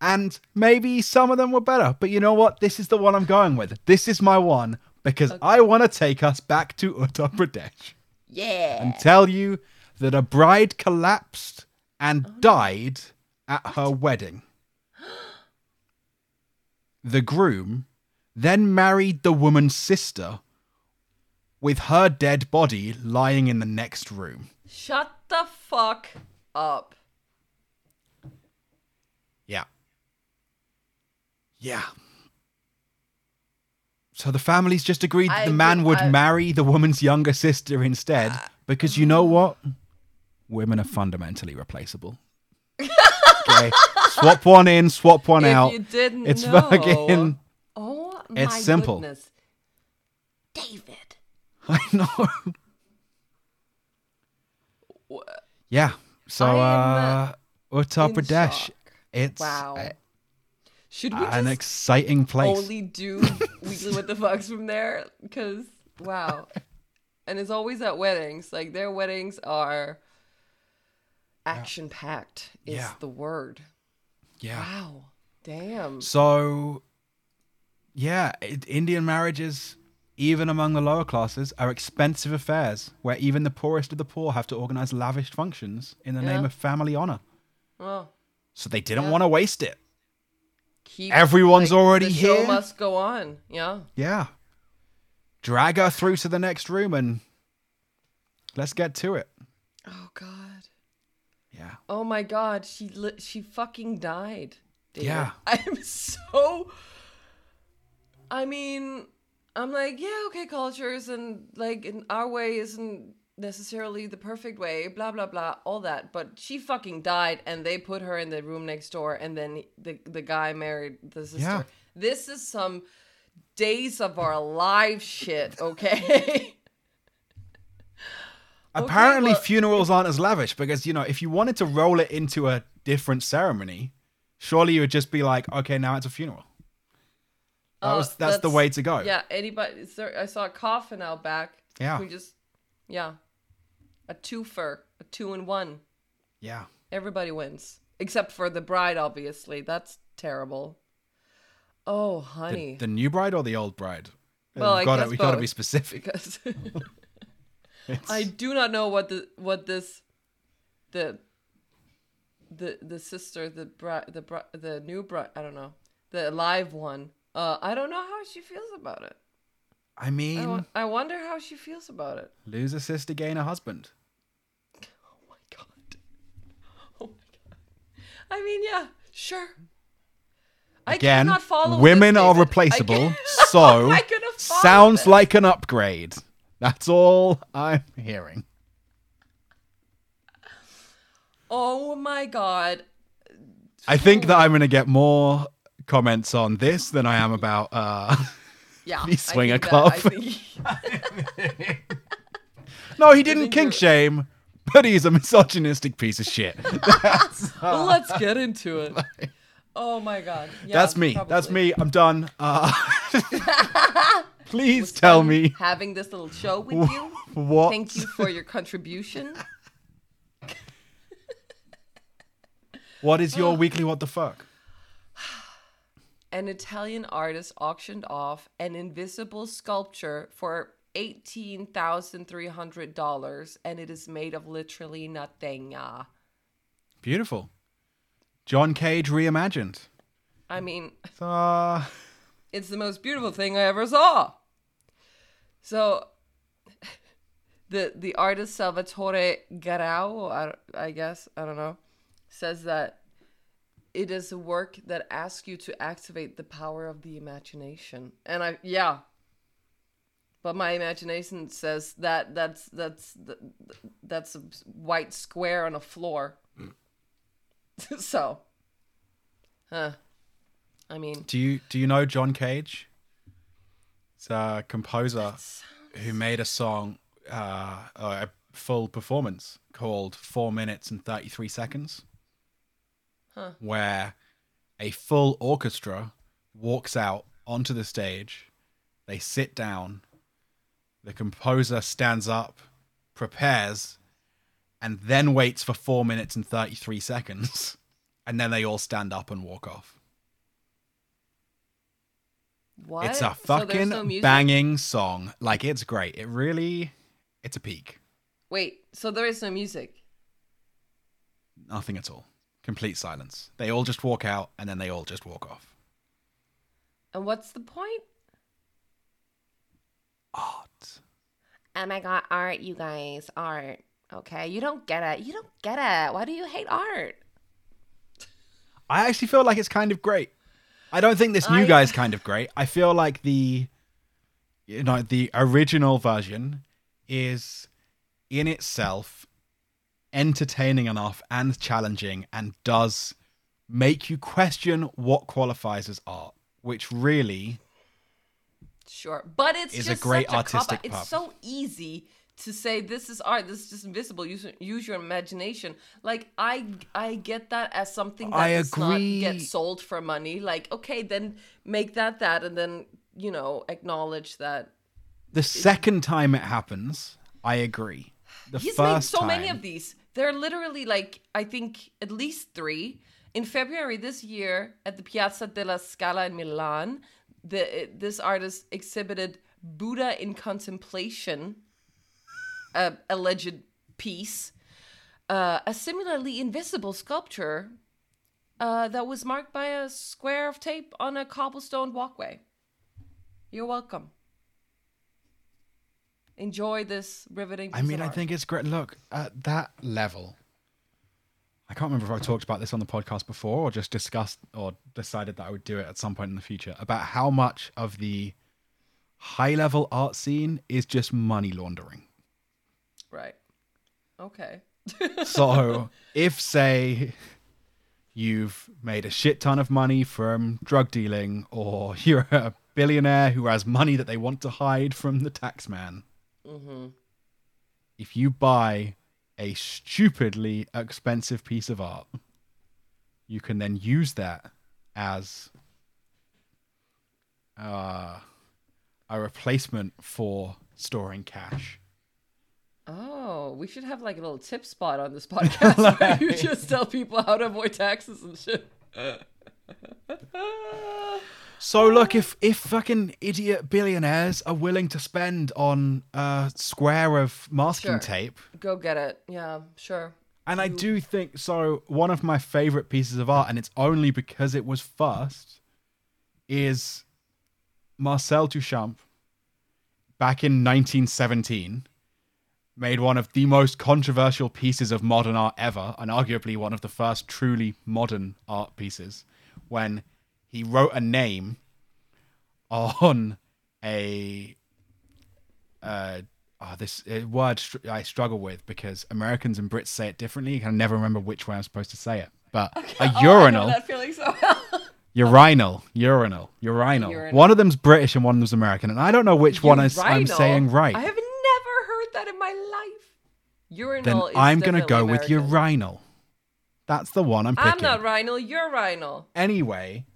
And maybe some of them were better. But you know what? This is the one I'm going with. This is my one because I want to take us back to Uttar Pradesh Yeah. and tell you that a bride collapsed and oh. died at her wedding. The groom then married the woman's sister with her dead body lying in the next room. Shut the fuck up. Yeah. Yeah. So the families just agreed that the man would- I- marry the woman's younger sister instead because you know what? Women are fundamentally replaceable. okay. Swap one in, swap one if out. you didn't It's know. fucking Oh It's my simple. goodness. David. I know. Yeah. So uh Uttar Pradesh. shock. It's Wow. Should we an just exciting place. only do weekly what the fucks from there? Because wow, and it's always at weddings. Like their weddings are action packed. Is Yeah. the word. yeah. Wow. Damn. So, yeah, it, Indian marriages, even among the lower classes, are expensive affairs where even the poorest of the poor have to organize lavish functions in the name of family honor. Oh, So they didn't Yeah. want to waste it. Keep, Everyone's already the show must go on. Yeah. Yeah. Drag her through to the next room and let's get to it. Oh God. Yeah. Oh my God. She li- she fucking died. Yeah. I'm so. I mean, I'm like, yeah, okay, cultures and like in our way isn't necessarily the perfect way, blah blah blah, all that. But she fucking died, and they put her in the room next door, and then the the guy married the sister. Yeah. This is some days of our lives shit, okay? Apparently, well- funerals aren't as lavish because, you know, if you wanted to roll it into a different ceremony, surely you would just be like, okay, now it's a funeral. That Uh, was, that's, the way to go. Yeah, anybody. Sir, I saw a coffin out back. Yeah. We just, yeah, a twofer, a two in one. Yeah. Everybody wins except for the bride. Obviously, that's terrible. Oh, The, honey, the new bride or the old bride? Well, We've I gotta, guess we got to be specific. because I do not know what the what this the the the sister the bride the bri- the new bride I don't know the live one. Uh, I don't know how she feels about it. I I, mean, wo- I wonder how she feels about it. lose a sister, gain a husband. Oh my god. Oh my god. I mean, yeah, sure. I Again, cannot follow women are. I replaceable, so I sounds this. like an upgrade. That's all I'm hearing. Oh my god. I think that I'm going to get more comments on this than I am about uh Yeah. The swinger think that- club. think- No, he didn't kink you're- shame, but he's a misogynistic piece of shit. well, let's get into it. Oh my god. Yeah, That's me. That's me. I'm done. Uh, please tell me having this little show with you. what Thank you for your contribution. what is your weekly what the fuck? An Italian artist auctioned off an invisible sculpture for $18,300 and it is made of literally nothing. Uh, Beautiful. John Cage reimagined. I mean, Uh, it's the most beautiful thing I ever saw. So, the the artist Salvatore Garau, I, I guess I don't know, says that it is a work that asks you to activate the power of the imagination, and I yeah. But my imagination says that that's that's that's a white square on a floor. so, huh? I mean, do you do you know John Cage? It's a composer who made a song, uh, a full performance called Four Minutes and Thirty Three Seconds, Huh. where a full orchestra walks out onto the stage. They sit down. The composer stands up, prepares, and then waits for four minutes and 33 seconds. And then they all stand up and walk off. what? It's a So fucking no banging song. Like, it's great. It really, it's a peak. Wait, so there is no music. Nothing at all. Complete silence. They all just walk out and then they all just walk off. And what's the point? Art. Oh my god, art, you guys, art. Okay, you don't get it. You don't get it. Why do you hate art? I actually feel like it's kind of great. I don't think this new I- guy's kind of great. I feel like the you know, the original version is in itself entertaining enough and challenging and does make you question what qualifies as art, which really Sure, but it's Is a just great such a artistic cop-out. It's so easy to say this is art. This is just invisible. Use use your imagination. Like I I get that as something that I does not get sold for money. Like okay, then make that that, and then you know acknowledge that the second time it happens, I agree. The He's made so time, many of these. There are literally like I think at least three. In February this year at the Piazza della Scala in Milan, the this artist exhibited Buddha in Contemplation, a alleged piece, uh, a similarly invisible sculpture uh, that was marked by a square of tape on a cobblestone walkway. You're welcome. Enjoy this riveting. I mean, I art. think it's great. Look, at that level, I can't remember if I talked about this on the podcast before or just discussed or decided that I would do it at some point in the future about how much of the high level art scene is just money laundering. Right. Okay. So, if, say, you've made a shit ton of money from drug dealing, or you're a billionaire who has money that they want to hide from the tax man, mm-hmm. if you buy a stupidly expensive piece of art, you can then use that as uh, a replacement for storing cash. Oh, we should have like a little tip spot on this podcast where you just tell people how to avoid taxes and shit. So look, if if fucking idiot billionaires are willing to spend on a square of masking Sure. tape, Go get it. Yeah, sure. and I do think so. One of my favorite pieces of art, and it's only because it was first, is Marcel Duchamp. Back in 1917, made one of the most controversial pieces of modern art ever, and arguably one of the first truly modern art pieces, when he wrote a name on a uh, oh, this word str- I struggle with because Americans and Brits say it differently. I can never remember which way I'm supposed to say it. but Oh, a I know urinal, that feeling so well. urinal, urinal, urinal. Urinal. One of them's British and one of them's American, and I don't know which one is, I'm saying right. I have never heard that in my life. then Urinal is I'm gonna go with urinal. That's the one I'm picking. I'm not Rhinal, you're Rhinal. Anyway,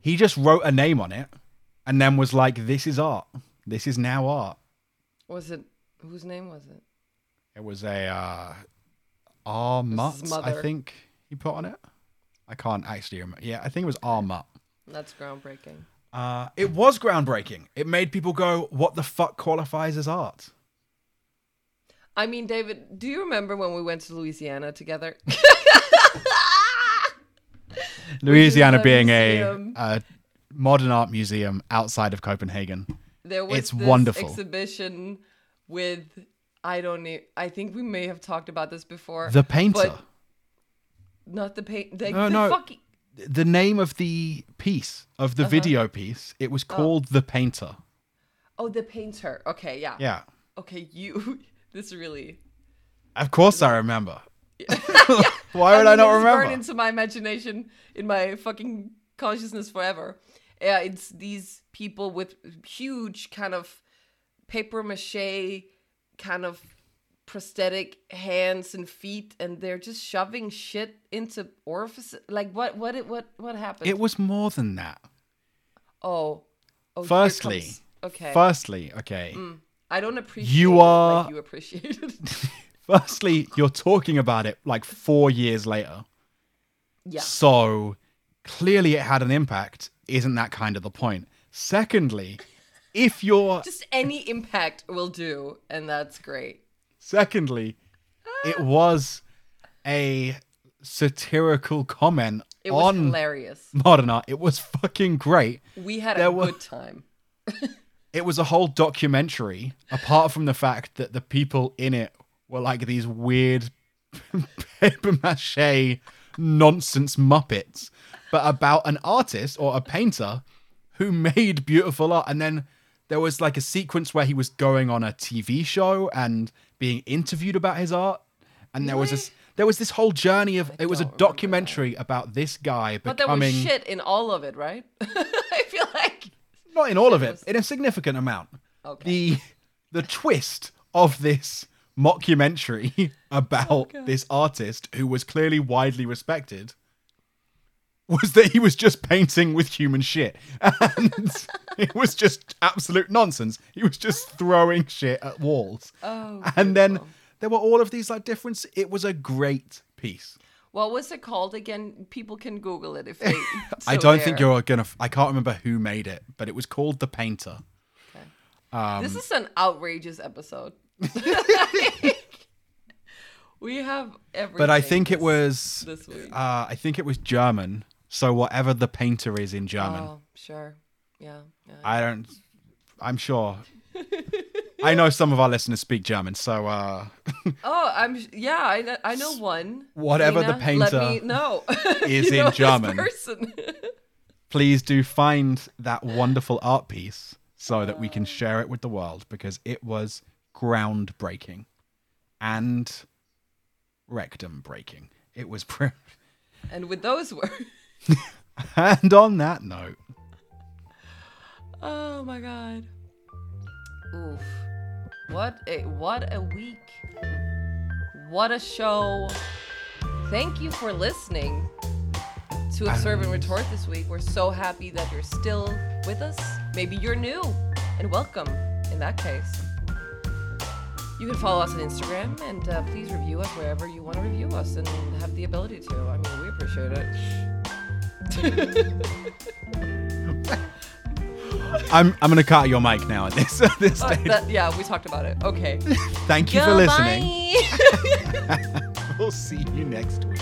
he just wrote a name on it, and then was like, "This is art. This is now art." was it whose name was it? It was a uh, R Mutt, I think he put on it. I can't actually remember. Yeah, I think it was R Mutt. That's groundbreaking. Uh, it was groundbreaking. It made people go, "What the fuck qualifies as art?" I mean, David, do you remember when we went to Louisiana together? Louisiana being a, a modern art museum outside of Copenhagen. there was It's this wonderful. exhibition with I don't know. I think we may have talked about this before. The painter. not the paint. The, No, the no. fucking- the name of the piece of Uh-huh. the video piece, it was called The Painter. oh, the painter. Okay, yeah. Yeah. Okay, you. This really. Of course I remember. Why would I, mean, not this is remember? burned into my imagination, in my fucking consciousness forever. Yeah, it's these people with huge kind of paper mache, kind of prosthetic hands and feet, and they're just shoving shit into orifices. Like what? What? It, what? What happened? It was more than that. oh. oh. Firstly, okay. Firstly, okay. Mm. I don't appreciate You are- like you appreciate it. Firstly, you're talking about it like four years later. yeah. So clearly it had an impact. Isn't that kind of the point? Secondly, if you're Just any impact will do, and that's great. secondly, ah. it was a satirical comment It was on hilarious. modern art. It was fucking great. We had There a were- good time. It was a whole documentary, apart from the fact that the people in it were like these weird paper mache nonsense muppets, but about an artist or a painter who made beautiful art. And then there was like a sequence where he was going on a TV show and being interviewed about his art. And there was this there was this whole journey of it was a documentary about this guy becoming. But there was shit in all of it, right? I feel like. not in all of it, was- in a significant amount. Okay. The the twist of this mockumentary about Oh, this artist who was clearly widely respected was that he was just painting with human shit. And it was just absolute nonsense. He was just throwing shit at walls. Oh, and then there were all of these like different it was a great piece. What was it called again? People can Google it if they. I don't think you're gonna f- I can't remember who made it, but it was called The Painter. Um, this is an outrageous episode. we have everything. but I think it was this week. Uh, I think it was German. So whatever the painter is in German, Oh, sure. Yeah. yeah. I don't. I'm sure. I know some of our listeners speak German, so uh, oh, I'm. Yeah, I know, I know one. Whatever the painter Let me know. is in know German. person. please do find that wonderful art piece so that we can share it with the world because it was groundbreaking and rectum breaking. It was. Pre- and with those words. and on that note, Oh my god. Oof. What a what a week. What a show. Thank you for listening to Observe and Retort this week. We're so happy that you're still with us. Maybe you're new and welcome in that case. You can follow us on Instagram and uh, please review us wherever you want to review us and have the ability to. I mean, we appreciate it. I'm I'm gonna cut your mic now at this at this Uh, stage. that- yeah, we talked about it. Okay. Thank you for listening. We'll see you next week.